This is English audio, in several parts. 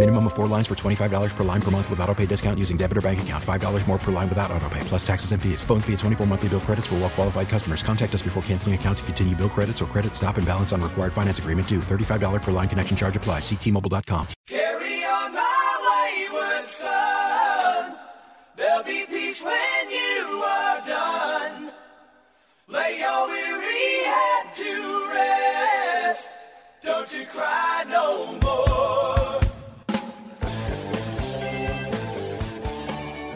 Minimum of four lines for $25 per line per month with auto pay discount using debit or bank account. $5 more per line without auto pay, plus taxes and fees. Phone fee at 24 monthly bill credits for well qualified customers. Contact us before canceling account to continue bill credits or credit stop and balance on required finance agreement due. $35 per line connection charge applies. Ctmobile.com. Carry on my wayward son. There'll be peace when you are done. Lay your weary head to rest. Don't you cry no more.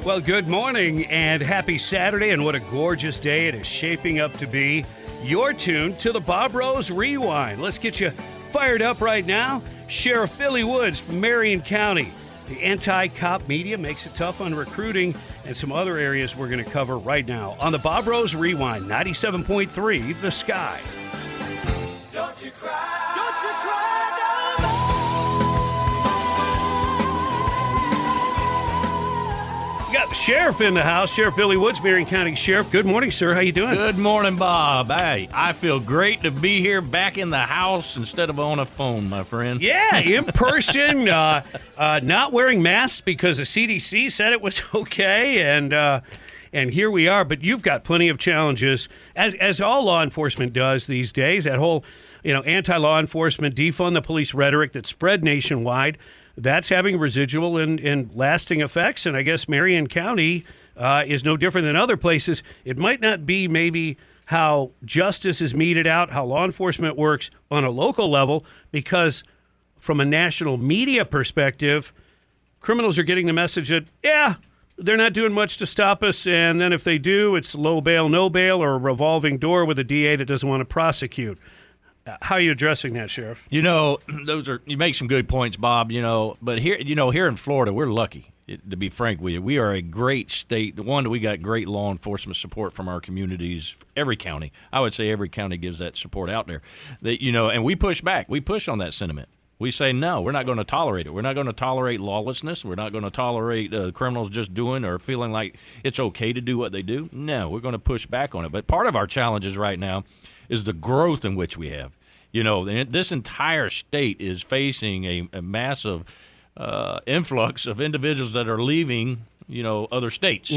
Well, good morning and happy Saturday, and what a gorgeous day it is shaping up to be. You're tuned to the Bob Rose Rewind. Let's get you fired up right now. Sheriff Billy Woods from Marion County. The anti cop media makes it tough on recruiting and some other areas we're going to cover right now on the Bob Rose Rewind 97.3 The Sky. Don't you cry. Sheriff in the house, Sheriff Billy Woods, Marion County Sheriff. Good morning, sir. How you doing? Good morning, Bob. Hey, I feel great to be here back in the house instead of on a phone, my friend. Yeah, in person, uh, uh, not wearing masks because the CDC said it was okay, and uh, and here we are. But you've got plenty of challenges, as as all law enforcement does these days. That whole, you know, anti-law enforcement, defund the police rhetoric that spread nationwide, that's having residual and, and lasting effects. And I guess Marion County uh, is no different than other places. It might not be maybe how justice is meted out, how law enforcement works on a local level, because from a national media perspective, criminals are getting the message that, yeah, they're not doing much to stop us. And then if they do, it's low bail, no bail, or a revolving door with a DA that doesn't want to prosecute. How are you addressing that, Sheriff? You know, those are you make some good points, Bob. You know, but here, you know, here in Florida, we're lucky. To be frank with you, we are a great state. One, we got great law enforcement support from our communities. Every county, I would say, every county gives that support out there. That you know, and we push back. We push on that sentiment. We say no, we're not going to tolerate it. We're not going to tolerate lawlessness. We're not going to tolerate uh, criminals just doing or feeling like it's okay to do what they do. No, we're going to push back on it. But part of our challenges right now is the growth in which we have. You know, this entire state is facing a, a massive uh, influx of individuals that are leaving, you know, other states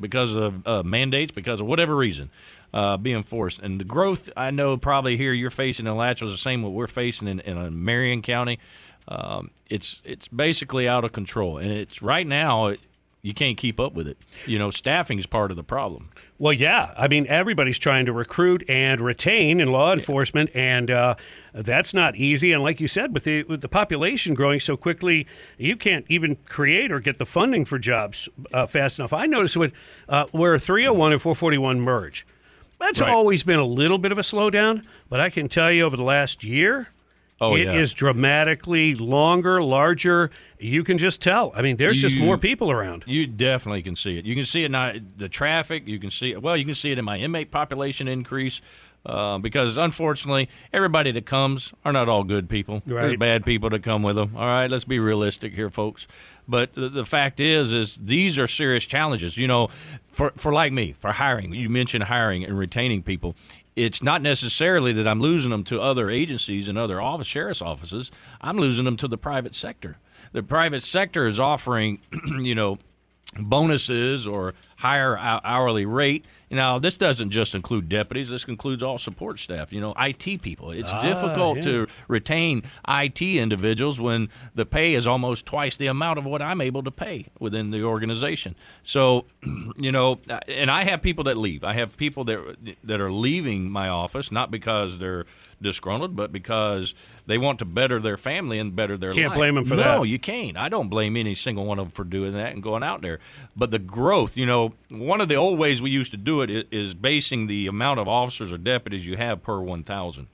because of uh, mandates, because of whatever reason, uh, being forced. And the growth, I know probably here you're facing in Alachua is the same what we're facing in, in uh, Marion County. Um, it's it's basically out of control, and it's right now you can't keep up with it. You know, staffing is part of the problem. Well, yeah. I mean, everybody's trying to recruit and retain in law enforcement, and uh, that's not easy. And like you said, with the with the population growing so quickly, you can't even create or get the funding for jobs uh, fast enough. I noticed when uh, where 301 and 441 merge, that's Right. always been a little bit of a slowdown. But I can tell you, over the last year. Oh, it is yeah. dramatically longer, larger. You can just tell. I mean, there's just more people around. You definitely can see it. You can see it now. The traffic. You can see it. Well, you can see it in my inmate population increase. Uh, because unfortunately, everybody that comes are not all good people. There's Right. bad people that come with them. All right, let's be realistic here, folks. But the, the fact is, is these are serious challenges. You know, for for like me, for hiring. You mentioned hiring and retaining people. It's not necessarily that I'm losing them to other agencies and other office sheriff's offices. I'm losing them to the private sector. The private sector is offering, you know, bonuses or higher hourly rate. Now, this doesn't just include deputies. This includes all support staff. You know, IT people. It's Ah, difficult yeah. to retain IT individuals when the pay is almost twice the amount of what I'm able to pay within the organization. So, you know, and I have people that leave. I have people that that are leaving my office not because they're disgruntled, but because they want to better their family and better their Can't life. blame 'em for no, that. you can't. I don't blame any single one of them for doing that and going out there. But the growth, you know, one of the old ways we used to do it is basing the amount of officers or deputies you have per 1,000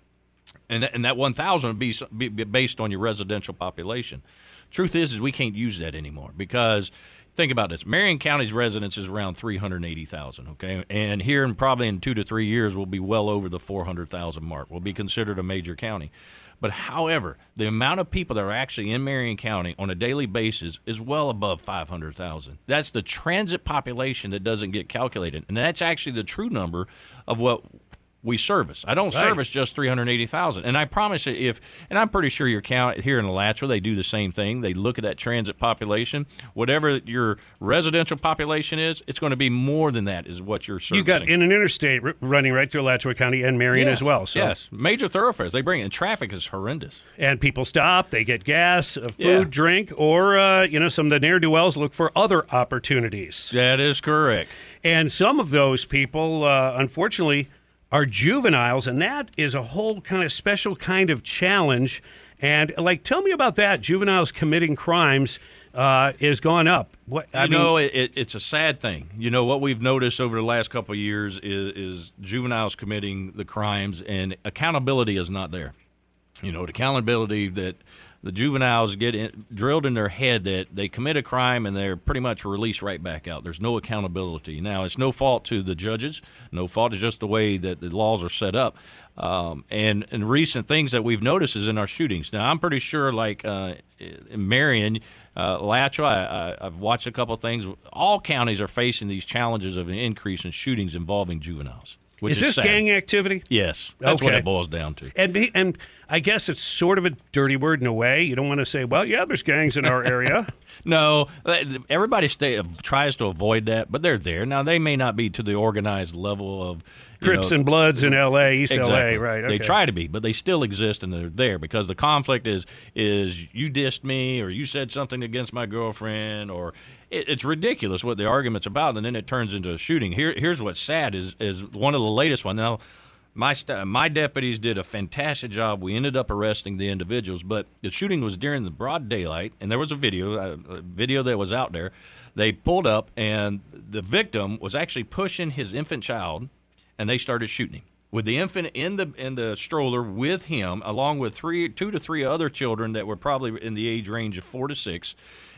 and that, and that 1,000 would be, be, be based on your residential population. Truth is, is we can't use that anymore because think about this: Marion County's residents is around 380,000. Okay, and here in probably in two to three years, we'll be well over the 400,000 mark. We'll be considered a major county. But however, the amount of people that are actually in Marion County on a daily basis is well above 500,000. That's the transit population that doesn't get calculated, and that's actually the true number of what we service. I don't Right. service just 380,000. And I promise you if and I'm pretty sure your count here in Alachua they do the same thing. They look at that transit population, whatever your residential population is, it's going to be more than that is what you're servicing. You got in an interstate r- running right through Alachua County and Marion yes, as well. So. Yes, major thoroughfares. They bring in traffic is horrendous. And people stop, they get gas, uh, food, Yeah. drink, or, uh, you know, some of the ne'er do wells look for other opportunities. That is correct. And some of those people, uh, unfortunately, are juveniles, and that is a whole kind of special kind of challenge. And, like, tell me about that. Juveniles committing crimes uh, is gone up. What I you mean, know, it, it, it's a sad thing. You know what we've noticed over the last couple of years is, is juveniles committing the crimes, and accountability is not there. You know, the accountability that the juveniles get in, drilled in their head that they commit a crime and they're pretty much released right back out. There's no accountability. Now, it's no fault to the judges. No fault. It's just the way that the laws are set up. Um, and and recent things that we've noticed is in our shootings. Now, I'm pretty sure, like uh, Marion, uh, I, I've watched a couple of things. All counties are facing these challenges of an increase in shootings involving juveniles. Which is is, this sad. gang activity? Yes, that's what it boils down to. And be, and I guess it's sort of a dirty word in a way. You don't want to say, well, yeah, there's gangs in our area. No, everybody stay, tries to avoid that, but they're there. Now they may not be to the organized level of Crips know- and Bloods in L.A., East Exactly. L.A., right? They try to be, but they still exist and they're there because the conflict is is you dissed me or you said something against my girlfriend or it, it's ridiculous what the argument's about, and then it turns into a shooting. Here, here's what's sad is is one of the latest one now. My st- my deputies did a fantastic job. We ended up arresting the individuals, but the shooting was during the broad daylight, and there was a video, a, a video that was out there. They pulled up, and the victim was actually pushing his infant child, and they started shooting him with the infant in the in the stroller with him, along with three, two to three other children that were probably in the age range of four to six.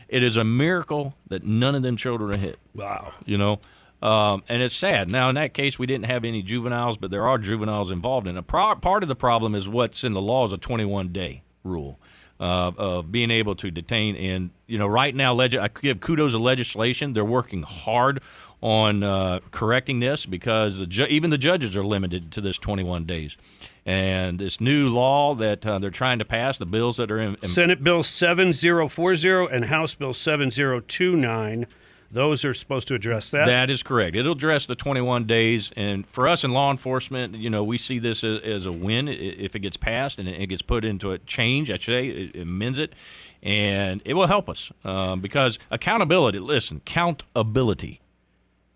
It is a miracle that none of them children are hit. Wow. You know, um, and it's sad. Now, in that case, we didn't have any juveniles, but there are juveniles involved. And a pro- part of the problem is what's in the law is a 21 day rule uh, of being able to detain. And, you know, right now, leg- I give kudos to legislation. They're working hard on uh, correcting this because the ju- even the judges are limited to this 21 days. And this new law that uh, they're trying to pass, the bills that are in, in Senate Bill 7040 and House Bill 7029, those are supposed to address that. That is correct. It'll address the 21 days, and for us in law enforcement, you know, we see this as, a win if it gets passed and it gets put into a change. I say it, amends it, and it will help us um, because accountability. Listen, countability.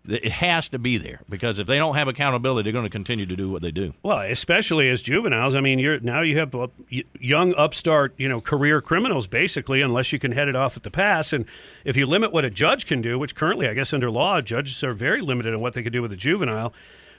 It has to be there because if they don't have accountability, they're going to continue to do what they do. Well, especially as juveniles. I mean, you're now you have uh, young upstart, you know, career criminals basically, unless you can head it off at the pass. And if you limit what a judge can do, which currently, I guess, under law, judges are very limited on what they can do with a juvenile.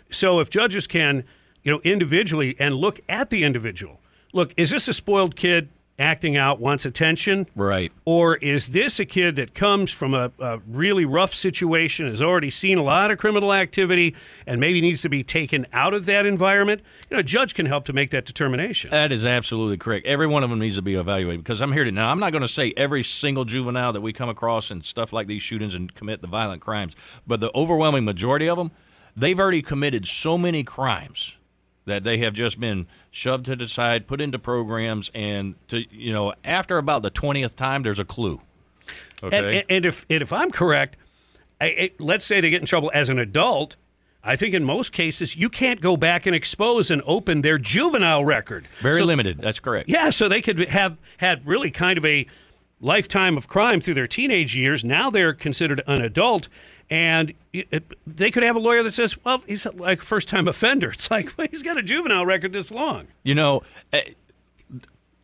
So if judges can, you know, individually and look at the individual, look, is this a spoiled kid acting out, wants attention? Right. Or is this a kid that comes from a, a really rough situation, has already seen a lot of criminal activity, and maybe needs to be taken out of that environment? You know, a judge can help to make that determination. That is absolutely correct. Every one of them needs to be evaluated because I'm here to now. I'm not going to say every single juvenile that we come across and stuff like these shootings and commit the violent crimes, but the overwhelming majority of them, they've already committed so many crimes that they have just been shoved to the side, put into programs, and to you know after about the twentieth time, there's a clue. Okay. And, and if and if I'm correct, I, it, let's say they get in trouble as an adult. I think in most cases you can't go back and expose and open their juvenile record. Very So- limited. That's correct. Yeah, so they could have had really kind of a lifetime of crime through their teenage years. Now they're considered an adult, and it, it- they could have a lawyer that says, "Well, he's like a first-time offender." It's like well, he's got a juvenile record this long. You know, eh,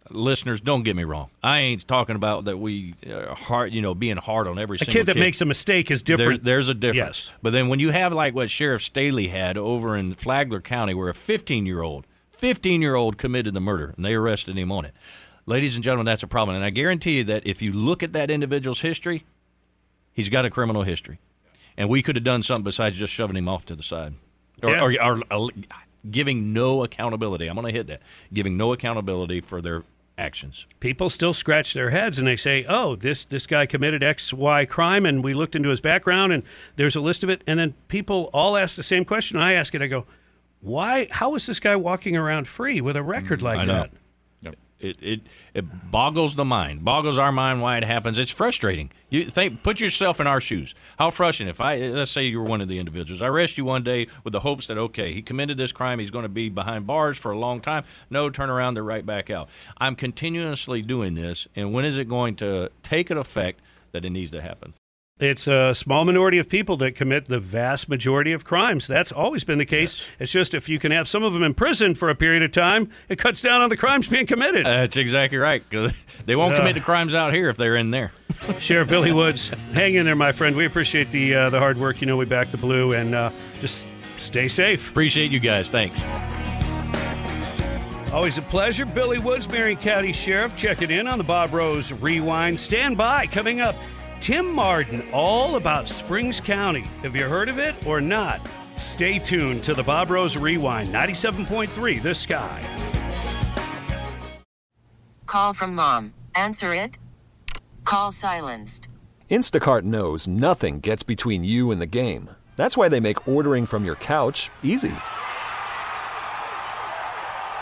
listeners, don't get me wrong. I ain't talking about that we uh, hard, you know, being hard on every A single kid that makes a mistake is different. There's, there's a difference. Yes. But then when you have like what Sheriff Staly had over in Flagler County, where a 15 year old, 15 year old committed the murder, and they arrested him on it. Ladies and gentlemen, that's a problem. And I guarantee you that if you look at that individual's history, he's got a criminal history, and we could have done something besides just shoving him off to the side, or, Yeah. or, or, uh, giving no accountability. I'm going to hit that. Giving no accountability for their actions. People still scratch their heads and they say, "Oh, this this guy committed X Y crime," and we looked into his background and there's a list of it. And then people all ask the same question. I ask it. I go, "Why? How is this guy walking around free with a record like Mm, know. that?" It, it it boggles the mind, boggles our mind why it happens. It's frustrating. You think, put yourself in our shoes. How frustrating! If I let's say you were one of the individuals, I arrest you one day with the hopes that okay, he committed this crime, he's going to be behind bars for a long time. No, turn around, they're right back out. I'm continuously doing this, and when is it going to take an effect that it needs to happen? It's a small minority of people that commit the vast majority of crimes. That's always been the case. It's just if you can have some of them in prison for a period of time, it cuts down on the crimes being committed. That's exactly right. They won't Uh. commit the crimes out here if they're in there. Sheriff Billy Woods, hang in there, my friend. We appreciate the uh, the hard work. You know, we back the blue, and uh, just stay safe. Appreciate you guys. Thanks. Always a pleasure. Billy Woods, Marion County Sheriff, checking in on the Bob Rose Rewind. Stand by. Coming up, Tim Martin, all about Springs County. Have you heard of it or not? Stay tuned to the Bob Rose Rewind, 97.3 The Sky. Call from mom. Answer it. Call silenced. Instacart knows nothing gets between you and the game. That's why they make ordering from your couch easy.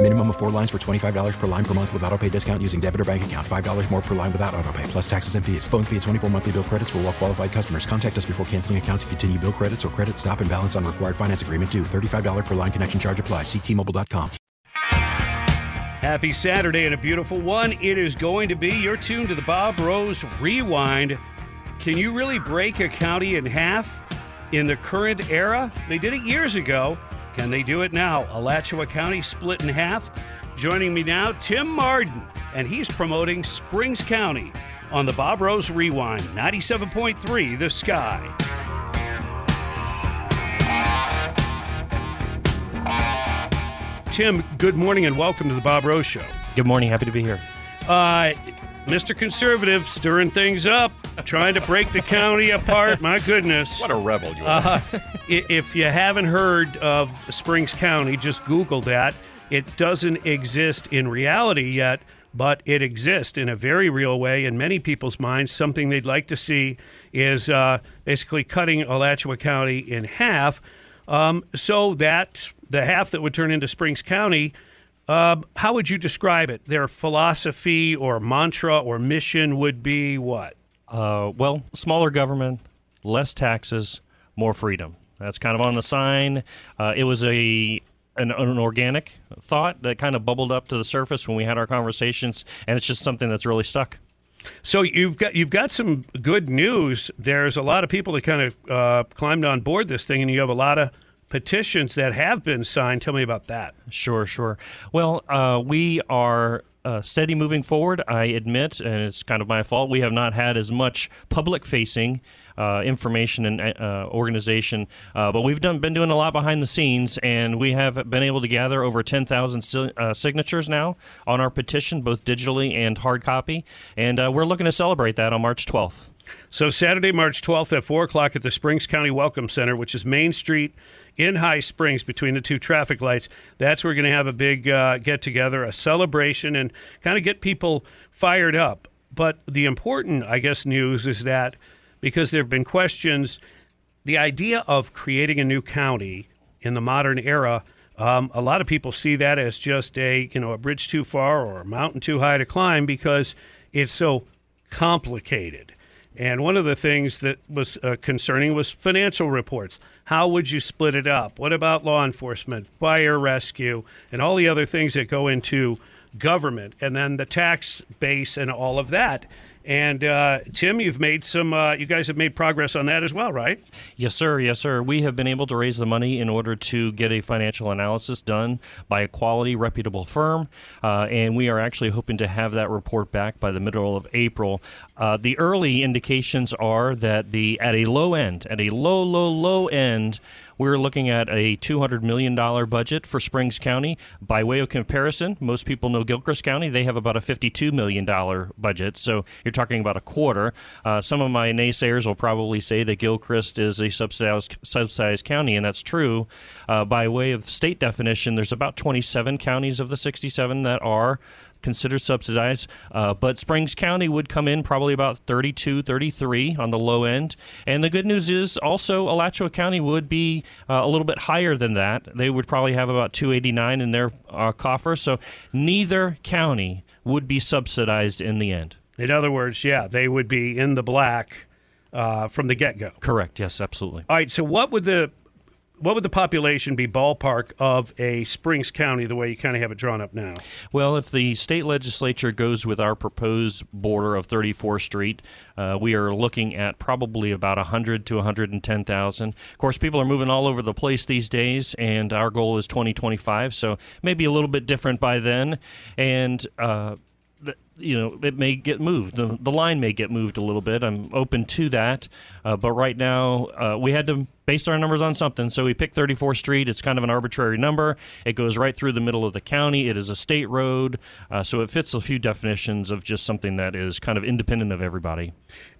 Minimum of four lines for $25 per line per month with auto pay discount using debit or bank account. $5 more per line without auto pay, plus taxes and fees. Phone fee at 24 monthly bill credits for all well qualified customers. Contact us before canceling account to continue bill credits or credit stop and balance on required finance agreement due. $35 per line connection charge apply. Ctmobile.com. Happy Saturday and a beautiful one. It is going to be your tune to the Bob Rose Rewind. Can you really break a county in half in the current era? They did it years ago. And they do it now. Alachua County split in half. Joining me now, Tim Marden, and he's promoting Springs County on the Bob Rose Rewind 97.3 The Sky. Tim, good morning and welcome to the Bob Rose Show. Good morning. Happy to be here. Uh, Mr. Conservative, stirring things up trying to break the county apart. My goodness. What a rebel you are. Uh, if you haven't heard of Springs County, just Google that. It doesn't exist in reality yet, but it exists in a very real way in many people's minds. Something they'd like to see is uh, basically cutting Alachua County in half, um, so that the half that would turn into Springs County. Uh, how would you describe it? Their philosophy or mantra or mission would be what? Uh, well, smaller government, less taxes, more freedom. That's kind of on the sign. Uh, it was a an, an organic thought that kind of bubbled up to the surface when we had our conversations, and it's just something that's really stuck. So you've got you've got some good news. There's a lot of people that kind of uh, climbed on board this thing, and you have a lot of petitions that have been signed. Tell me about that. Sure, sure. Well, uh, we are uh, steady moving forward. I admit, and it's kind of my fault. We have not had as much public-facing uh, information and uh, organization, uh, but we've done been doing a lot behind the scenes, and we have been able to gather over 10,000 si- uh, signatures now on our petition, both digitally and hard copy, and uh, we're looking to celebrate that on March 12th. So Saturday, March 12th at four o'clock at the Springs County Welcome Center, which is Main Street in High Springs between the two traffic lights. That's where we're going to have a big uh, get together, a celebration, and kind of get people fired up. But the important, I guess, news is that because there have been questions, the idea of creating a new county in the modern era. Um, a lot of people see that as just a you know a bridge too far or a mountain too high to climb because it's so complicated. And one of the things that was uh, concerning was financial reports. How would you split it up? What about law enforcement, fire rescue, and all the other things that go into government, and then the tax base and all of that? And uh, Tim, you've made some. Uh, you guys have made progress on that as well, right? Yes, sir. Yes, sir. We have been able to raise the money in order to get a financial analysis done by a quality, reputable firm, uh, and we are actually hoping to have that report back by the middle of April. Uh, the early indications are that the at a low end, at a low, low, low end. We're looking at a $200 million budget for Springs County. By way of comparison, most people know Gilchrist County. They have about a $52 million budget. So you're talking about a quarter. Uh, some of my naysayers will probably say that Gilchrist is a subsidized, subsidized county, and that's true. Uh, by way of state definition, there's about 27 counties of the 67 that are considered subsidized. Uh, but Springs County would come in probably about 32, 33 on the low end. And the good news is also Alachua County would be uh, a little bit higher than that. They would probably have about 289 in their uh, coffer. So neither county would be subsidized in the end. In other words, yeah, they would be in the black uh, from the get go. Correct. Yes, absolutely. All right. So what would the what would the population be ballpark of a Springs County the way you kind of have it drawn up now? Well, if the state legislature goes with our proposed border of 34th Street, uh, we are looking at probably about 100 to 110,000. Of course, people are moving all over the place these days, and our goal is 2025, so maybe a little bit different by then. And uh, you know, it may get moved. The, the line may get moved a little bit. I'm open to that. Uh, but right now, uh, we had to base our numbers on something. So we picked 34th Street. It's kind of an arbitrary number. It goes right through the middle of the county. It is a state road. Uh, so it fits a few definitions of just something that is kind of independent of everybody.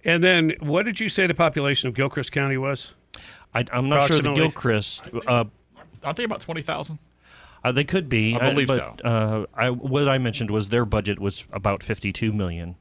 And then, what did you say the population of Gilchrist County was? I, I'm not sure the Approximately? Gilchrist. Uh, Aren't they about 20,000? Uh, they could be. I believe but, Uh, I, what I mentioned was their budget was about 52 million.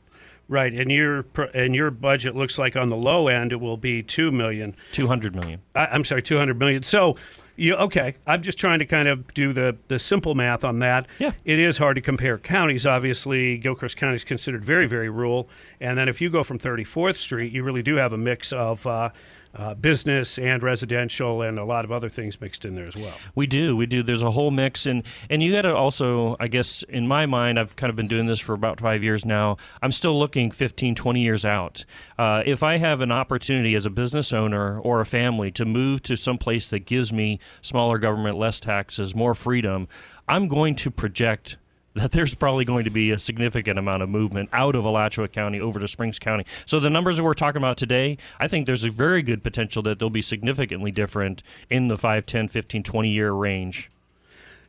Right, and your and your budget looks like on the low end it will be two million. 200 million. I, I'm sorry, two hundred million. So, you okay? I'm just trying to kind of do the the simple math on that. Yeah. it is hard to compare counties. Obviously, Gilchrist County is considered very very rural, and then if you go from 34th Street, you really do have a mix of. Uh, uh, business and residential, and a lot of other things mixed in there as well. We do, we do. There's a whole mix, and and you got to also, I guess, in my mind, I've kind of been doing this for about five years now. I'm still looking 15, 20 years out. Uh, if I have an opportunity as a business owner or a family to move to some place that gives me smaller government, less taxes, more freedom, I'm going to project that there's probably going to be a significant amount of movement out of Alachua County over to Springs County. So the numbers that we're talking about today, I think there's a very good potential that they'll be significantly different in the 5, 10, 15, 20 year range.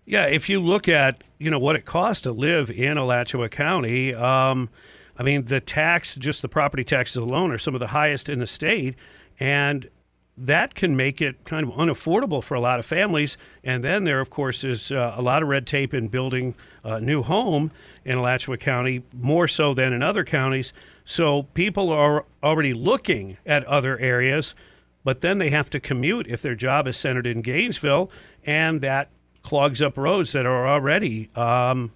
Yeah, if you look at you know what it costs to live in Alachua County, um, I mean the tax, just the property taxes alone, are some of the highest in the state, and that can make it kind of unaffordable for a lot of families. And then there, of course, is uh, a lot of red tape in building a new home in Alachua County, more so than in other counties. So people are already looking at other areas, but then they have to commute if their job is centered in Gainesville, and that clogs up roads that are already. Um,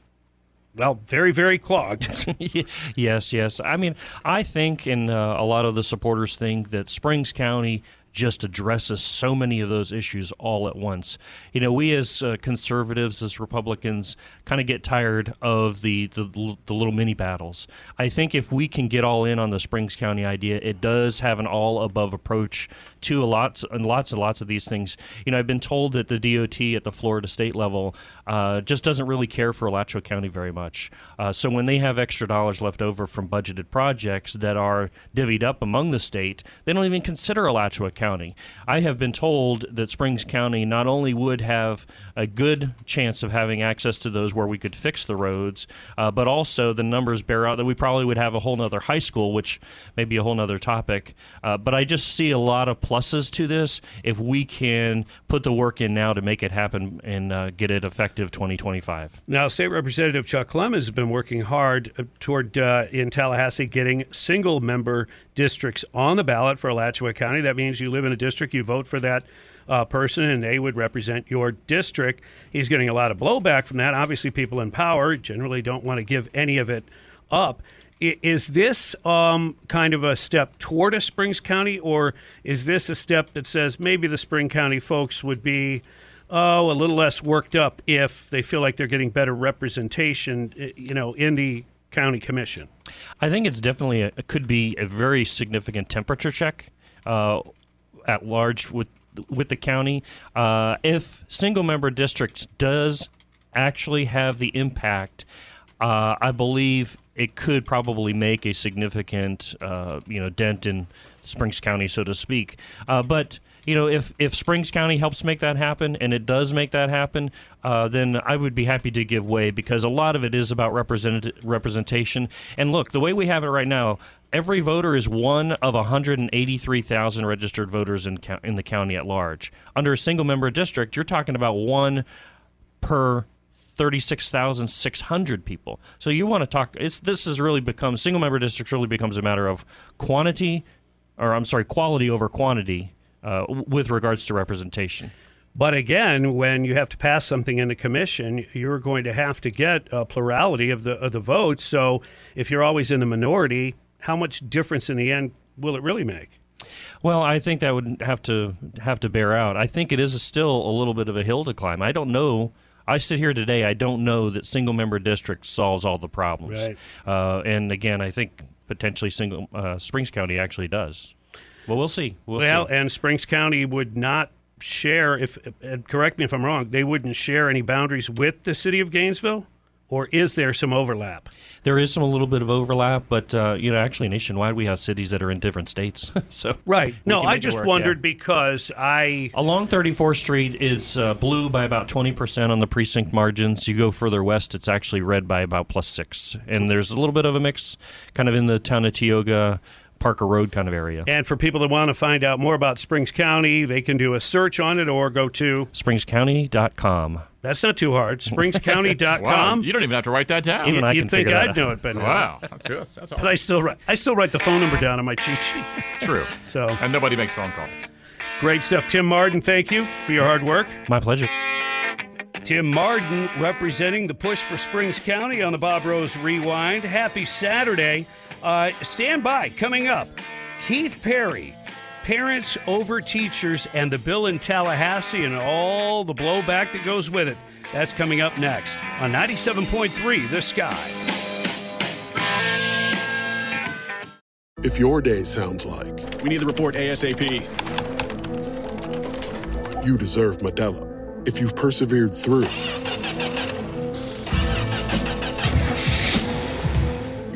well, very, very clogged. yes, yes. I mean, I think, and uh, a lot of the supporters think that Springs County just addresses so many of those issues all at once. You know, we as uh, conservatives, as Republicans, kind of get tired of the, the, the little mini battles. I think if we can get all in on the Springs County idea, it does have an all above approach to a lots and lots and lots of these things. You know, I've been told that the DOT at the Florida state level uh, just doesn't really care for Alachua County very much. Uh, so when they have extra dollars left over from budgeted projects that are divvied up among the state, they don't even consider Alachua County. I have been told that Springs County not only would have a good chance of having access to those where we could fix the roads, uh, but also the numbers bear out that we probably would have a whole nother high school, which may be a whole nother topic. Uh, but I just see a lot of pluses to this if we can put the work in now to make it happen and uh, get it effective 2025. Now, State Representative Chuck Clemons has been working hard uh, toward uh, in Tallahassee getting single member districts on the ballot for Alachua County. That means you live in a district, you vote for that uh, person, and they would represent your district. He's getting a lot of blowback from that. Obviously, people in power generally don't want to give any of it up. Is this um, kind of a step toward a Springs County, or is this a step that says maybe the Spring County folks would be, oh, a little less worked up if they feel like they're getting better representation, eh, you know, in the county commission? I think it's definitely a, it could be a very significant temperature check uh, at large with with the county. Uh, if single member districts does actually have the impact, uh, I believe it could probably make a significant uh, you know dent in Springs County, so to speak. Uh, but you know, if if Springs County helps make that happen, and it does make that happen, uh, then I would be happy to give way because a lot of it is about represent- representation. And look, the way we have it right now, every voter is one of 183,000 registered voters in in the county at large. Under a single member district, you're talking about one per 36,600 people. So you want to talk it's this has really become single member districts really becomes a matter of quantity or I'm sorry, quality over quantity uh, with regards to representation. But again, when you have to pass something in the commission, you're going to have to get a plurality of the of the votes. So if you're always in the minority, how much difference in the end will it really make? Well, I think that would have to have to bear out. I think it is still a little bit of a hill to climb. I don't know. I sit here today. I don't know that single member district solves all the problems. Right. Uh, and again, I think potentially single uh, Springs County actually does. Well, we'll see. We'll, well, see. and Springs County would not share if correct me if I'm wrong, they wouldn't share any boundaries with the city of Gainesville or is there some overlap? There is some a little bit of overlap, but uh, you know, actually nationwide we have cities that are in different states. so Right. No, I just work, wondered yeah. because I Along 34th Street, it's uh, blue by about 20% on the precinct margins. You go further west, it's actually red by about plus six. And there's a little bit of a mix kind of in the town of Tioga, Parker Road kind of area. and for people that want to find out more about Springs County, they can do a search on it or go to SpringsCounty.com. That's not too hard. SpringsCounty.com. Wow, you don't even have to write that down. Even I You'd can think I'd out. know it, but no. Wow, that's us. That's all. But I still write. I still write the phone number down on my cheat sheet. True. So And nobody makes phone calls. great stuff, Tim Martin. Thank you for your hard work. My pleasure. Tim Martin representing the push for Springs County on the Bob Rose Rewind. Happy Saturday. Uh, stand by. Coming up, Keith Perry, Parents Over Teachers, and the bill in Tallahassee and all the blowback that goes with it. That's coming up next on 97.3 The Sky. If your day sounds like We need the report ASAP. you deserve Modelo, if you've persevered through,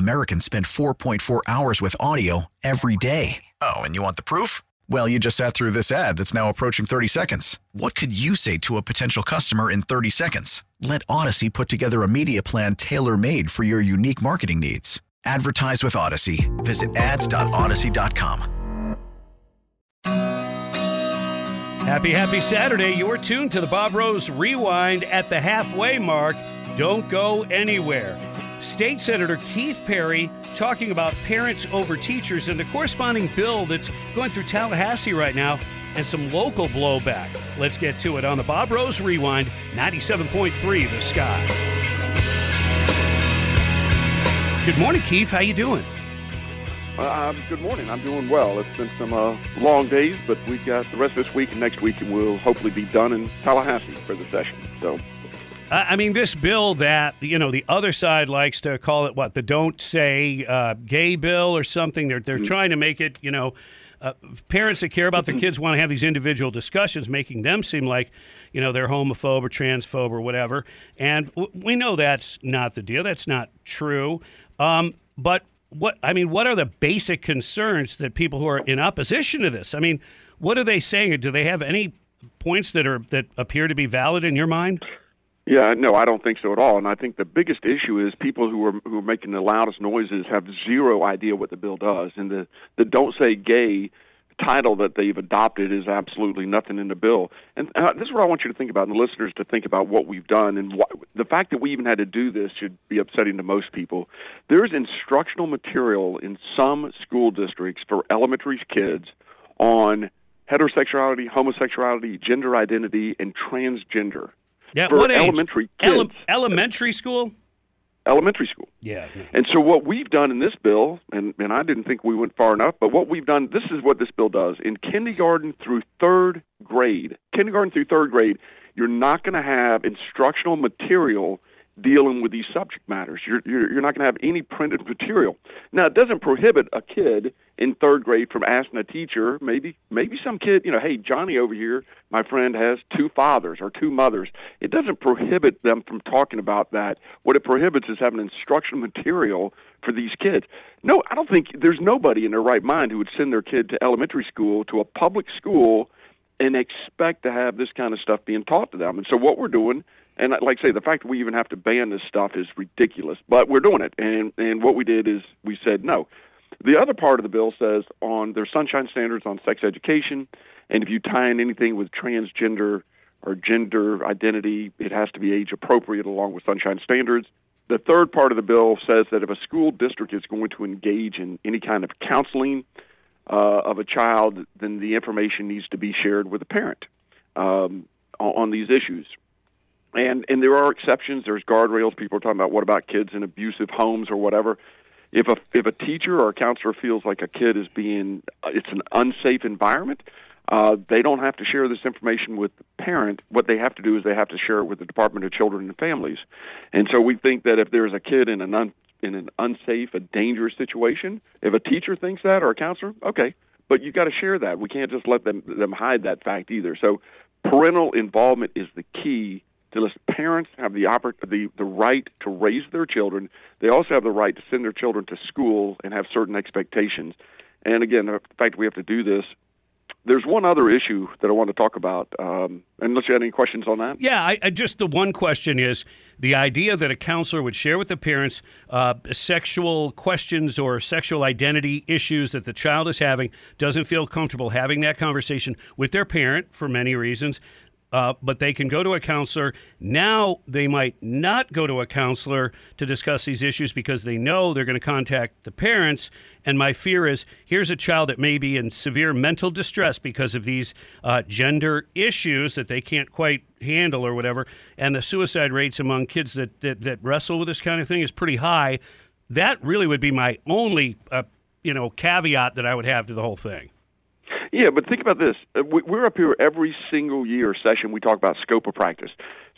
Americans spend 4.4 hours with audio every day. Oh, and you want the proof? Well, you just sat through this ad that's now approaching 30 seconds. What could you say to a potential customer in 30 seconds? Let Odyssey put together a media plan tailor made for your unique marketing needs. Advertise with Odyssey. Visit ads.odyssey.com. Happy, happy Saturday. You're tuned to the Bob Rose Rewind at the halfway mark. Don't go anywhere. State Senator Keith Perry talking about parents over teachers and the corresponding bill that's going through Tallahassee right now and some local blowback. Let's get to it on the Bob Rose Rewind, 97.3 The Sky. Good morning, Keith. How you doing? Uh, good morning. I'm doing well. It's been some uh, long days, but we've got the rest of this week and next week, and we'll hopefully be done in Tallahassee for the session. So, I I mean, this bill that you know the other side likes to call it what the "Don't Say uh, Gay" bill or something. They're they're trying to make it you know. Uh, parents that care about their kids want to have these individual discussions, making them seem like, you know, they're homophobe or transphobe or whatever. And w- we know that's not the deal. That's not true. Um, but what I mean, what are the basic concerns that people who are in opposition to this? I mean, what are they saying? Do they have any points that are that appear to be valid in your mind? Yeah, no, I don't think so at all. And I think the biggest issue is people who are who are making the loudest noises have zero idea what the bill does, and the the "Don't Say Gay" title that they've adopted is absolutely nothing in the bill. And uh, this is what I want you to think about, and the listeners to think about what we've done and what, the fact that we even had to do this should be upsetting to most people. There's instructional material in some school districts for elementary kids on heterosexuality, homosexuality, gender identity, and transgender. Yeah, for what age? elementary kids, Ele- elementary school. elementary school. Yeah. And so what we've done in this bill, and, and I didn't think we went far enough, but what we've done, this is what this bill does. In kindergarten through third grade, kindergarten through third grade, you're not going to have instructional material dealing with these subject matters. You're, you're, you're not going to have any printed material. Now, it doesn't prohibit a kid in third grade from asking a teacher, maybe maybe some kid, you know, hey, Johnny over here, my friend has two fathers or two mothers. It doesn't prohibit them from talking about that. What it prohibits is having instructional material for these kids. No, I don't think there's nobody in their right mind who would send their kid to elementary school, to a public school, and expect to have this kind of stuff being taught to them. And so what we're doing, and like I say, the fact that we even have to ban this stuff is ridiculous, but we're doing it. And and what we did is we said no. The other part of the bill says on their sunshine standards on sex education, and if you tie in anything with transgender or gender identity, it has to be age appropriate along with sunshine standards. The third part of the bill says that if a school district is going to engage in any kind of counseling uh, of a child, then the information needs to be shared with the parent um, on, on these issues. And and there are exceptions. There's guardrails. People are talking about what about kids in abusive homes or whatever. If a if a teacher or a counselor feels like a kid is being it's an unsafe environment, uh, they don't have to share this information with the parent. What they have to do is they have to share it with the Department of Children and Families. And so we think that if there's a kid in an un, in an unsafe, a dangerous situation, if a teacher thinks that or a counselor, okay, but you've got to share that. We can't just let them them hide that fact either. So parental involvement is the key to parents have the, the the right to raise their children. They also have the right to send their children to school and have certain expectations. And again, the fact that we have to do this. There's one other issue that I want to talk about. Um, unless you had any questions on that. Yeah, I, I just the one question is the idea that a counselor would share with the parents uh, sexual questions or sexual identity issues that the child is having, doesn't feel comfortable having that conversation with their parent for many reasons. Uh, but they can go to a counselor. Now they might not go to a counselor to discuss these issues because they know they're going to contact the parents. And my fear is here's a child that may be in severe mental distress because of these uh, gender issues that they can't quite handle or whatever. And the suicide rates among kids that, that, that wrestle with this kind of thing is pretty high. That really would be my only, uh, you know, caveat that I would have to the whole thing. Yeah, but think about this. Uh, we- We're up here every single year session. We talk about scope of practice.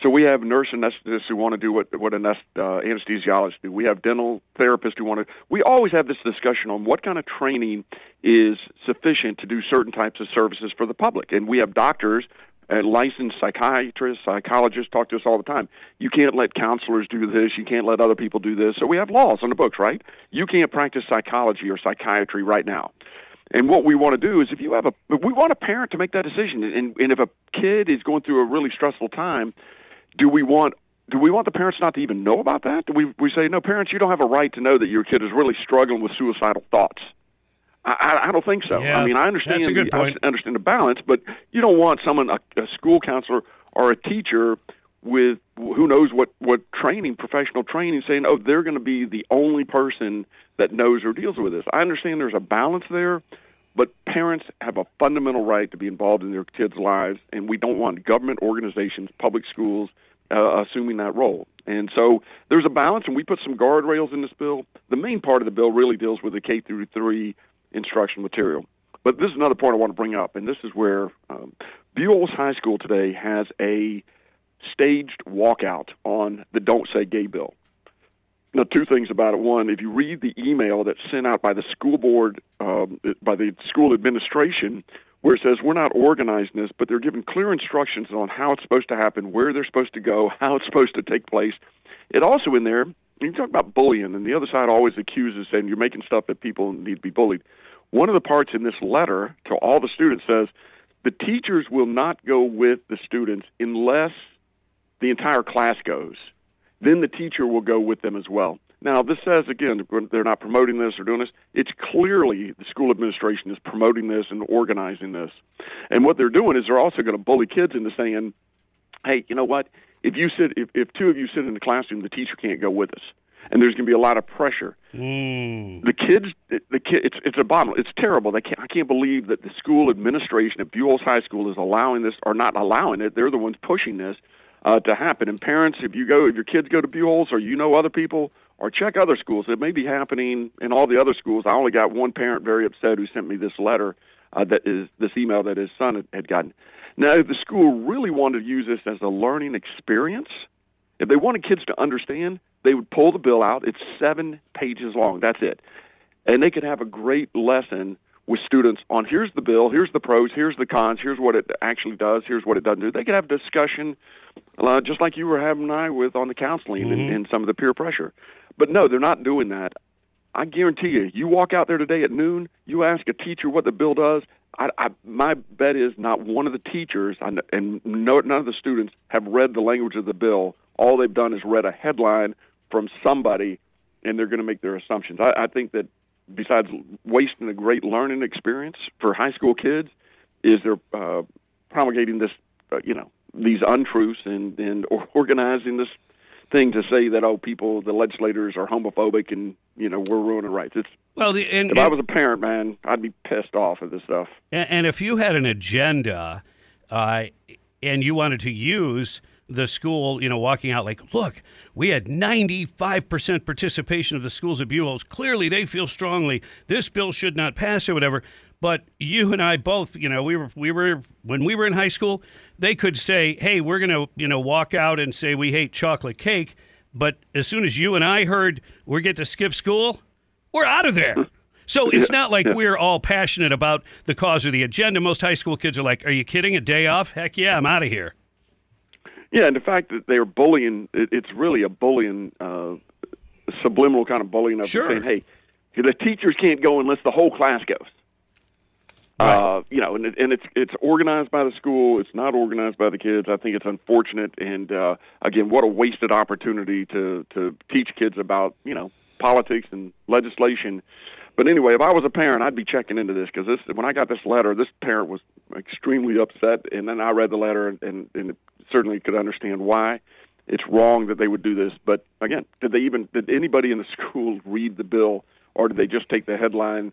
So we have nurse anesthetists who want to do what what an uh, anesthesiologists do. We have dental therapists who want to. We always have this discussion on what kind of training is sufficient to do certain types of services for the public. And we have doctors. Uh, licensed psychiatrists, psychologists talk to us all the time. You can't let counselors do this. You can't let other people do this. So we have laws on the books, right? You can't practice psychology or psychiatry right now. And what we want to do is, if you have a, we want a parent to make that decision. And, and if a kid is going through a really stressful time, do we want do we want the parents not to even know about that? Do we we say no, parents, you don't have a right to know that your kid is really struggling with suicidal thoughts? I, I, don't think so. Yeah, I mean, I understand that's a good the, point. I understand the balance, but you don't want someone a, a school counselor or a teacher with who knows what what training, professional training, saying, "Oh, they're going to be the only person that knows or deals with this." I understand there's a balance there, but parents have a fundamental right to be involved in their kids' lives, and we don't want government organizations, public schools, uh, assuming that role. And so there's a balance, and we put some guardrails in this bill. The main part of the bill really deals with the K through three instructional material. But this is another point I want to bring up, and this is where um, Buell's High School today has a staged walkout on the Don't Say Gay bill. Now, two things about it. One, if you read the email that's sent out by the school board, um, by the school administration, where it says we're not organizing this, but they're giving clear instructions on how it's supposed to happen, where they're supposed to go, how it's supposed to take place. It also in there, you talk about bullying, and the other side always accuses saying you're making stuff that people need to be bullied. One of the parts in this letter to all the students says the teachers will not go with the students unless the entire class goes. Then the teacher will go with them as well. Now, this says again, they're not promoting this or doing this. It's clearly the school administration is promoting this and organizing this. And what they're doing is they're also going to bully kids into saying, hey, you know what? If you sit, if, if two of you sit in the classroom, the teacher can't go with us, and there's going to be a lot of pressure. Mm. The kids, the, kid, it's it's a abominable. It's terrible. They can't, I can't believe that the school administration at Buell's High School is allowing this, or not allowing it. They're the ones pushing this uh, to happen. And parents, if you go, if your kids go to Buell's, or you know other people, or check other schools, it may be happening in all the other schools. I only got one parent very upset who sent me this letter, uh, that is this email that his son had, gotten. Now, if the school really wanted to use this as a learning experience, if they wanted kids to understand, they would pull the bill out. It's seven pages long. That's it. And they could have a great lesson with students on here's the bill, here's the pros, here's the cons, here's what it actually does, here's what it doesn't do. They could have discussion, uh, just like you were having and I with on the counseling and, Mm-hmm. and some of the peer pressure. But no, they're not doing that. I guarantee you, you walk out there today at noon, you ask a teacher what the bill does. I, I, my bet is not one of the teachers I and no, none of the students have read the language of the bill. All they've done is read a headline from somebody, and they're going to make their assumptions. I, I think that besides wasting a great learning experience for high school kids, is they're uh, promulgating this, uh, you know, these untruths and and organizing this thing to say that oh people the legislators are homophobic and you know we're ruining rights. It's Well, the, and, if I was a parent, man, I'd be pissed off at this stuff. And, and if you had an agenda uh, and you wanted to use the school, you know, walking out like, look, we had 95% participation of the schools at Buell's. Clearly, they feel strongly this bill should not pass or whatever. But you and I both, you know, we were we were when we were in high school, they could say, "Hey, we're going to, you know, walk out and say we hate chocolate cake." But as soon as you and I heard we get to skip school, we're out of there. So it's Yeah, not like yeah. we're all passionate about the cause or the agenda. Most high school kids are like, "Are you kidding? A day off? Heck yeah, I'm out of here." Yeah, and the fact that they're bullying, it, it's really a bullying, uh, subliminal kind of bullying of Sure. saying, hey, the teachers can't go unless the whole class goes. Uh, you know, and, it, and it's it's organized by the school. It's not organized by the kids. I think it's unfortunate, and uh, again, what a wasted opportunity to to teach kids about you know politics and legislation. But anyway, if I was a parent, I'd be checking into this because this when I got this letter, this parent was extremely upset, and then I read the letter and, and, certainly could understand why. It's wrong that they would do this, but again, did they even did anybody in the school read the bill, or did they just take the headline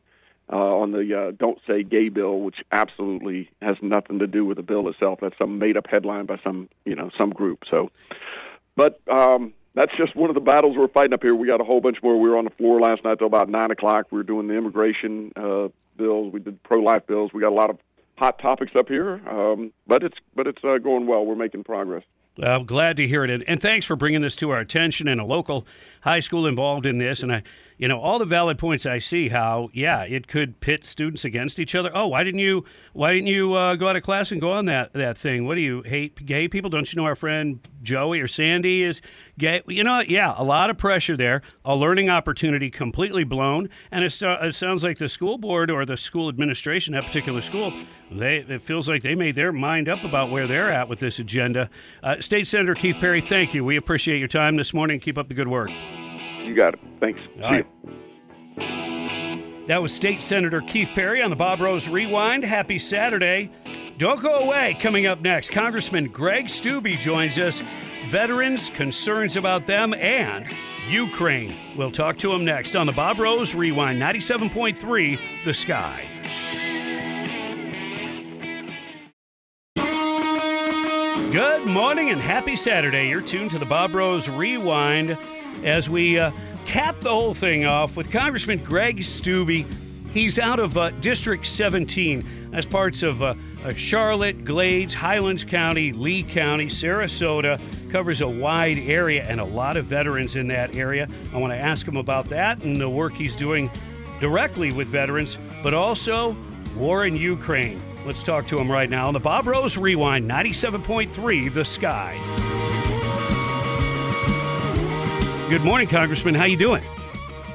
uh, on the uh, "Don't Say Gay" bill, which absolutely has nothing to do with the bill itself? That's some made-up headline by some you know some group. So, but um, that's just one of the battles we're fighting up here. We got a whole bunch more. We were on the floor last night till about nine o'clock. We were doing the immigration uh, bills. We did pro-life bills. We got a lot of hot topics up here. Um, but it's but it's uh, going well. We're making progress. I'm glad to hear it, and thanks for bringing this to our attention. And a local high school involved in this, and I, you know, all the valid points I see. How, yeah, it could pit students against each other. Oh, why didn't you? Why didn't you uh, go out of class and go on that that thing? What do you hate gay people? Don't you know our friend Joey or Sandy is gay? You know, yeah, a lot of pressure there. A learning opportunity completely blown, and it, it sounds like the school board or the school administration, at particular school, they it feels like they made their mind up about where they're at with this agenda. Uh, State Senator Keith Perry, thank you. We appreciate your time this morning. Keep up the good work. You got it. Thanks. All right. That was State Senator Keith Perry on the Bob Rose Rewind. Happy Saturday. Don't go away. Coming up next, Congressman Greg Steube joins us. Veterans, concerns about them, and Ukraine. We'll talk to him next on the Bob Rose Rewind 97.3 The Sky. Good morning and happy Saturday. You're tuned to the Bob Rose Rewind as we uh, cap the whole thing off with Congressman Greg Steube. He's out of uh, District 17. as parts of uh, uh, Charlotte, Glades, Highlands County, Lee County, Sarasota. Covers a wide area and a lot of veterans in that area. I want to ask him about that and the work he's doing directly with veterans, but also war in Ukraine. Let's talk to him right now on the Bob Rose Rewind 97.3 The Sky. Good morning, Congressman. How you doing?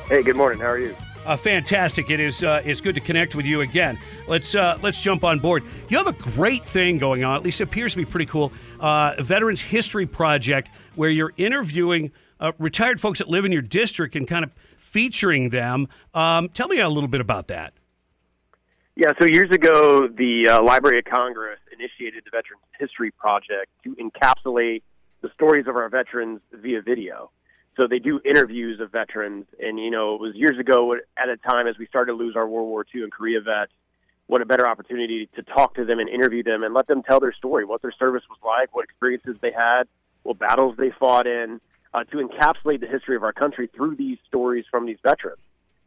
Hey, good morning. How are you? Uh, fantastic. It is. Uh, it's good to connect with you again. Let's uh, let's jump on board. You have a great thing going on. At least it appears to be pretty cool. Uh, Veterans History Project, where you're interviewing uh, retired folks that live in your district and kind of featuring them. Um, tell me a little bit about that. Yeah, so years ago, the uh, Library of Congress initiated the Veterans History Project to encapsulate the stories of our veterans via video. So they do interviews of veterans, and you know, it was years ago at a time as we started to lose our World War II and Korea vets. What a better opportunity to talk to them and interview them and let them tell their story, what their service was like, what experiences they had, what battles they fought in, uh, to encapsulate the history of our country through these stories from these veterans.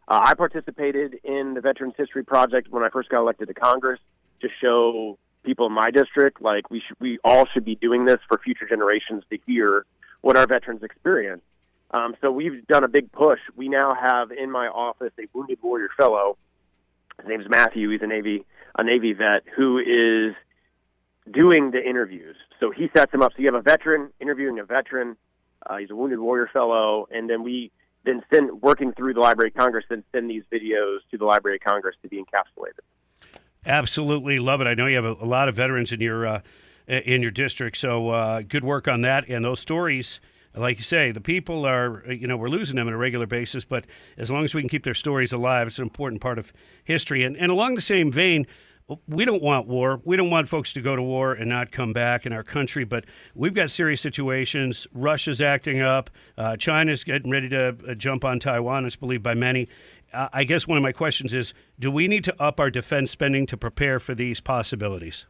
Uh, I participated in the Veterans History Project when I first got elected to Congress to show people in my district like we should, we all should be doing this for future generations to hear what our veterans experience. Um, so we've done a big push. We now have in my office a wounded warrior fellow. His name's Matthew. He's a Navy a Navy vet who is doing the interviews. So he sets them up. So you have a veteran interviewing a veteran. Uh, he's a wounded warrior fellow, and then we then send working through the Library of Congress, then send these videos to the Library of Congress to be encapsulated. Absolutely love it. I know you have a, a lot of veterans in your uh, in your district, so uh, good work on that. And those stories, like you say, the people are you know we're losing them on a regular basis, but as long as we can keep their stories alive, it's an important part of history. And and along the same vein, we don't want war. We don't want folks to go to war and not come back in our country, but we've got serious situations. Russia's acting up. Uh, China's getting ready to uh, jump on Taiwan, it's believed by many. Uh, I guess one of my questions is do we need to up our defense spending to prepare for these possibilities?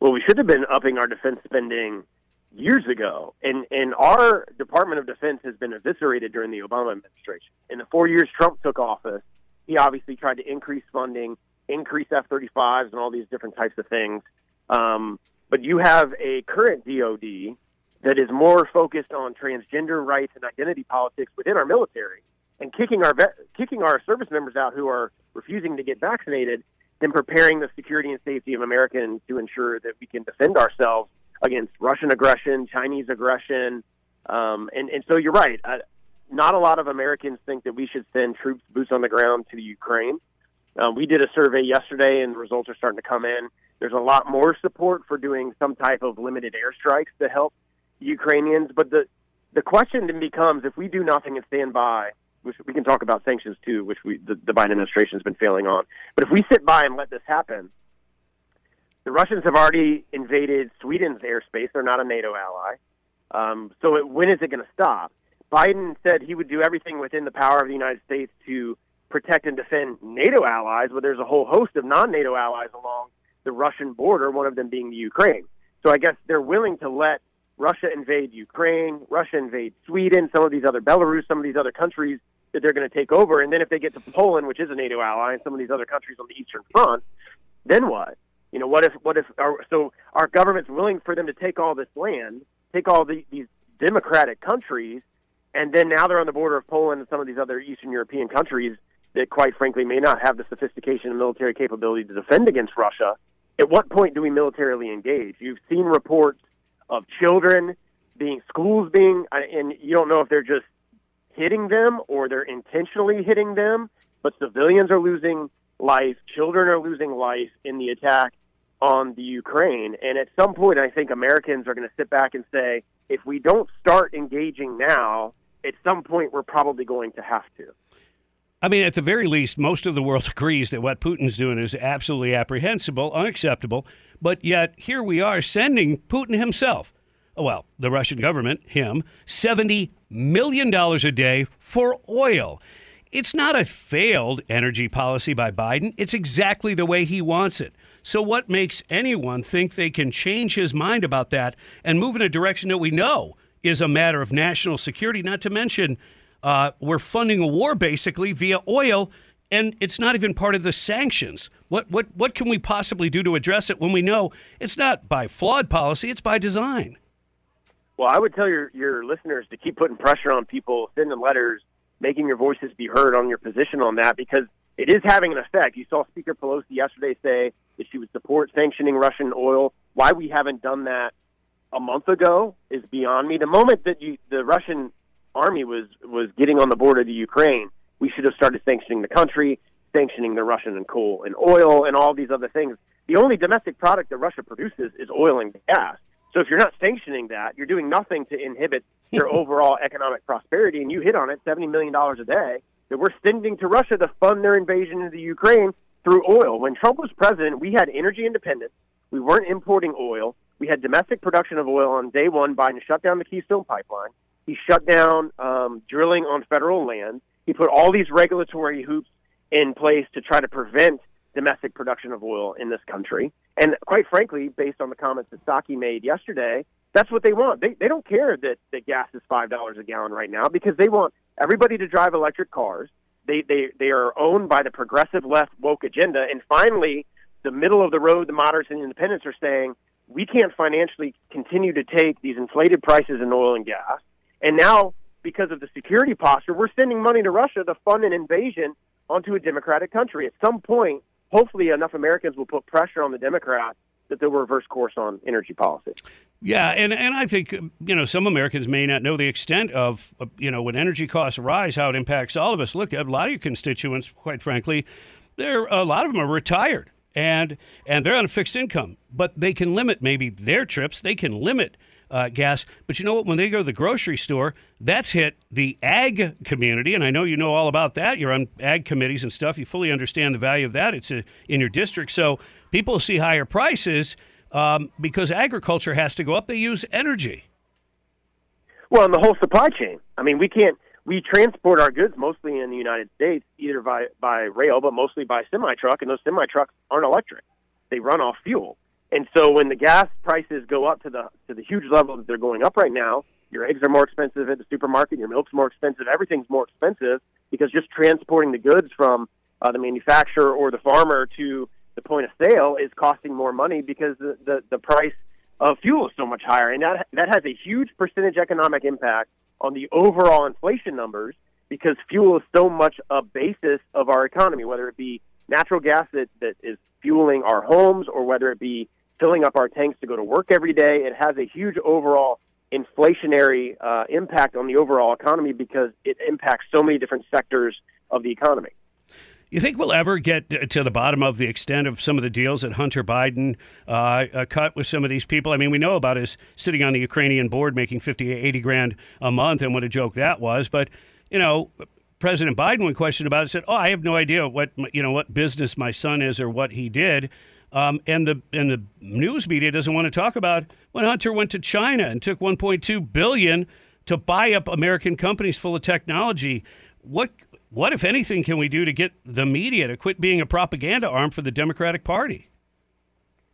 Well, we should have been upping our defense spending years ago. And, and our Department of Defense has been eviscerated during the Obama administration. In the four years Trump took office, he obviously tried to increase funding increase F 35s and all these different types of things. Um, but you have a current DOD that is more focused on transgender rights and identity politics within our military and kicking our vet, kicking our service members out who are refusing to get vaccinated than preparing the security and safety of Americans to ensure that we can defend ourselves against Russian aggression, Chinese aggression. Um, and, and so you're right. Uh, not a lot of Americans think that we should send troops, boots on the ground to the Ukraine. Um, we did a survey yesterday, and the results are starting to come in. There's a lot more support for doing some type of limited airstrikes to help Ukrainians. But the the question then becomes: if we do nothing and stand by, which we can talk about sanctions too, which we the, the Biden administration has been failing on. But if we sit by and let this happen, the Russians have already invaded Sweden's airspace. They're not a NATO ally. Um, so it, when is it going to stop? Biden said he would do everything within the power of the United States to protect and defend NATO allies, but there's a whole host of non-NATO allies along the Russian border, one of them being the Ukraine. So I guess they're willing to let Russia invade Ukraine, Russia invade Sweden, some of these other Belarus, some of these other countries that they're going to take over. And then if they get to Poland, which is a NATO ally, and some of these other countries on the Eastern Front, then what? You know, what if what if our, so our government's willing for them to take all this land, take all the, these democratic countries, and then now they're on the border of Poland and some of these other Eastern European countries that, quite frankly, may not have the sophistication and military capability to defend against Russia. At what point do we militarily engage? You've seen reports of children being schools being, and you don't know if they're just hitting them or they're intentionally hitting them, but civilians are losing life, children are losing life in the attack on the Ukraine. And at some point, I think Americans are going to sit back and say, if we don't start engaging now, at some point, we're probably going to have to. I mean, at the very least, most of the world agrees that what Putin's doing is absolutely apprehensible, unacceptable. But yet, here we are sending Putin himself, well, the Russian government, him, $70 million a day for oil. It's not a failed energy policy by Biden. It's exactly the way he wants it. So, what makes anyone think they can change his mind about that and move in a direction that we know is a matter of national security? Not to mention, uh, we're funding a war basically via oil, and it's not even part of the sanctions. What, what, what can we possibly do to address it when we know it's not by flawed policy, it's by design? Well, I would tell your, your listeners to keep putting pressure on people, sending letters, making your voices be heard on your position on that because it is having an effect. You saw Speaker Pelosi yesterday say that she would support sanctioning Russian oil. Why we haven't done that a month ago is beyond me. The moment that you, the Russian army was was getting on the border the Ukraine, we should have started sanctioning the country, sanctioning the Russian and coal and oil and all these other things. The only domestic product that Russia produces is oil and gas. So if you're not sanctioning that, you're doing nothing to inhibit their overall economic prosperity. And you hit on it, seventy million dollars a day that we're sending to Russia to fund their invasion of the Ukraine through oil. When Trump was president, we had energy independence. We weren't importing oil. We had domestic production of oil on day one. Biden shut down the Keystone Pipeline. He shut down um, drilling on federal land. He put all these regulatory hoops in place to try to prevent domestic production of oil in this country. And quite frankly, based on the comments that Psaki made yesterday, that's what they want. They they don't care that, that gas is five dollars a gallon right now because they want everybody to drive electric cars. They they they are owned by the progressive left woke agenda. And finally, the middle of the road, the moderates and independents are saying we can't financially continue to take these inflated prices in oil and gas. And now, because of the security posture, we're sending money to Russia to fund an invasion onto a democratic country. At some point, hopefully, enough Americans will put pressure on the Democrats that they'll reverse course on energy policy. Yeah, and, and I think um, you know some Americans may not know the extent of uh, you know when energy costs rise, how it impacts all of us. Look, a lot of your constituents, quite frankly, there a lot of them are retired and and they're on a fixed income, but they can limit maybe their trips. They can limit uh, gas. But you know what? When they go to the grocery store, that's hit the ag community, and I know you know all about that. You're on ag committees and stuff. You fully understand the value of that. It's a, in your district, so people see higher prices um, because agriculture has to go up. They use energy. Well, and the whole supply chain. I mean, we can't. We transport our goods mostly in the United States, either by by rail, but mostly by semi truck, and those semi trucks aren't electric; they run off fuel. And so when the gas prices go up to the to the huge level that they're going up right now, your eggs are more expensive at the supermarket, your milk's more expensive, everything's more expensive because just transporting the goods from uh, the manufacturer or the farmer to the point of sale is costing more money because the, the, the price of fuel is so much higher. And that, that has a huge percentage economic impact on the overall inflation numbers because fuel is so much a basis of our economy, whether it be natural gas that, that is fueling our homes or whether it be filling up our tanks to go to work every day. It has a huge overall inflationary uh, impact on the overall economy because it impacts so many different sectors of the economy. You think we'll ever get to the bottom of the extent of some of the deals that Hunter Biden uh, uh, cut with some of these people? I mean, we know about his sitting on the Ukrainian board making 50, 80 grand a month and what a joke that was. But, you know, President Biden, when questioned about it, said, "Oh, I have no idea what you know what business my son is or what he did." Um, and the and the news media doesn't want to talk about when Hunter went to China and took 1.2 billion to buy up American companies full of technology. What what if anything can we do to get the media to quit being a propaganda arm for the Democratic Party?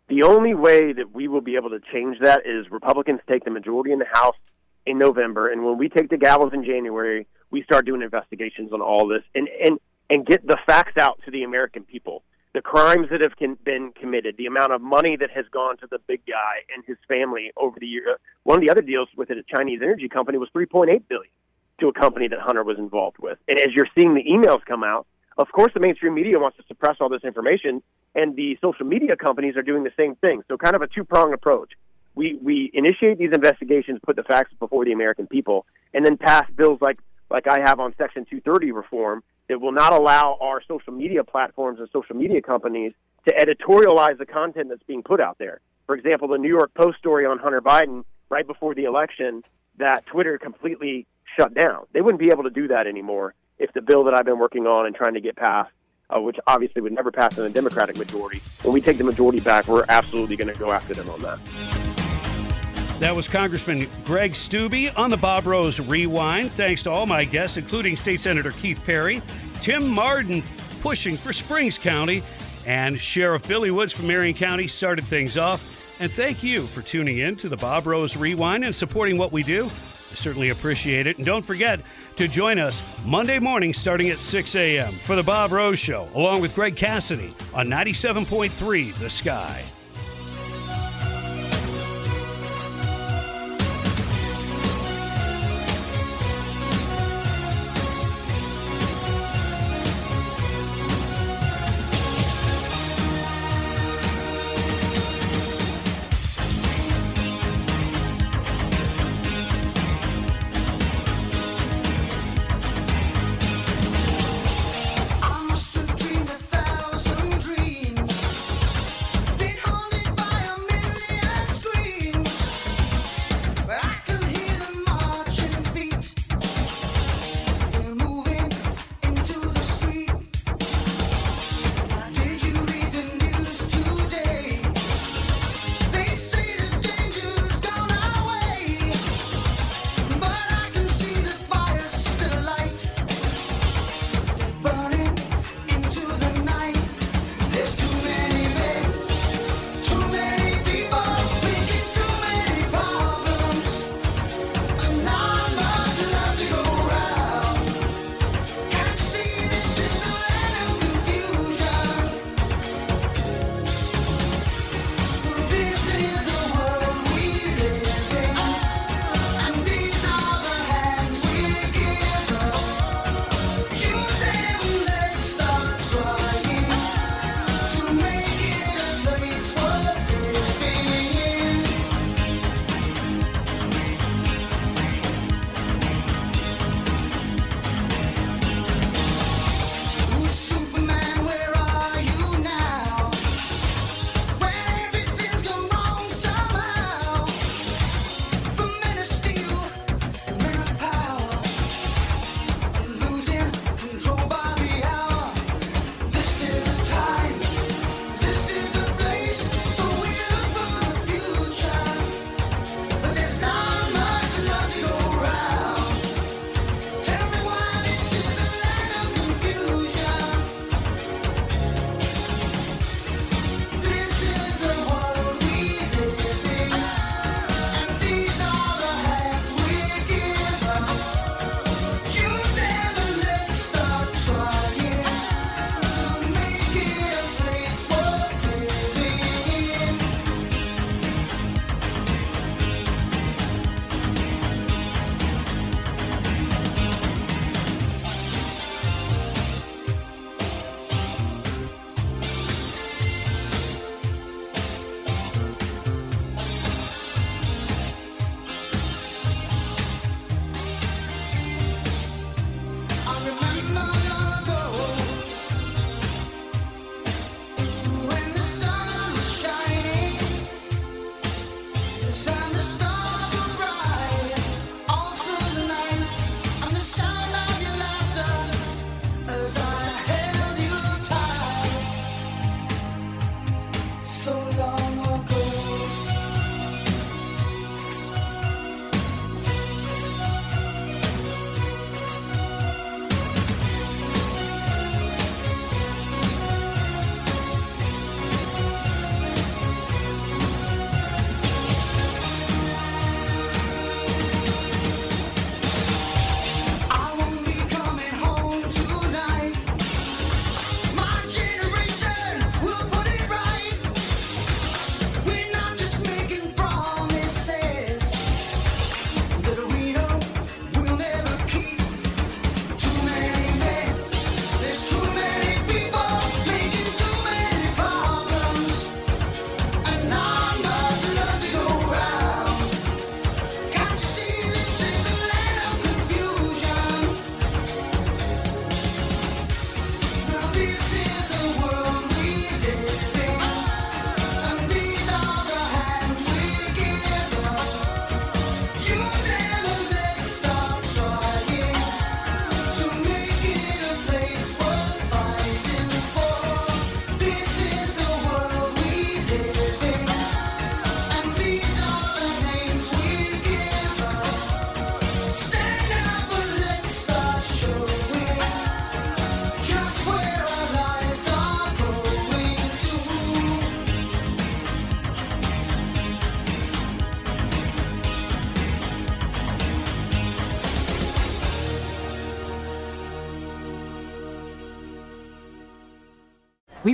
The only way that we will be able to change that is Republicans take the majority in the House in November, and when we take the gavels in January, we start doing investigations on all this and and and get the facts out to the American people the crimes that have con- been committed, the amount of money that has gone to the big guy and his family over the year. Uh, one of the other deals with it, a Chinese energy company was 3.8 billion to a company that Hunter was involved with. And as you're seeing the emails come out, of course, the mainstream media wants to suppress all this information, and the social media companies are doing the same thing. So, kind of a two pronged approach. We we initiate these investigations, put the facts before the American people, and then pass bills like like I have on Section 230 reform that will not allow our social media platforms and social media companies to editorialize the content that's being put out there. For example, the New York Post story on Hunter Biden right before the election that Twitter completely shut down. They wouldn't be able to do that anymore if the bill that I've been working on and trying to get passed, uh, which obviously would never pass in a Democratic majority, when we take the majority back, we're absolutely going to go after them on that. That was Congressman Greg Steube on the Bob Rose Rewind. Thanks to all my guests, including State Senator Keith Perry, Tim Martin pushing for Springs County, and Sheriff Billy Woods from Marion County started things off. And thank you for tuning in to the Bob Rose Rewind and supporting what we do. I certainly appreciate it. And don't forget to join us Monday morning starting at 6 a.m. for the Bob Rose Show, along with Greg Cassidy on 97.3 The Sky.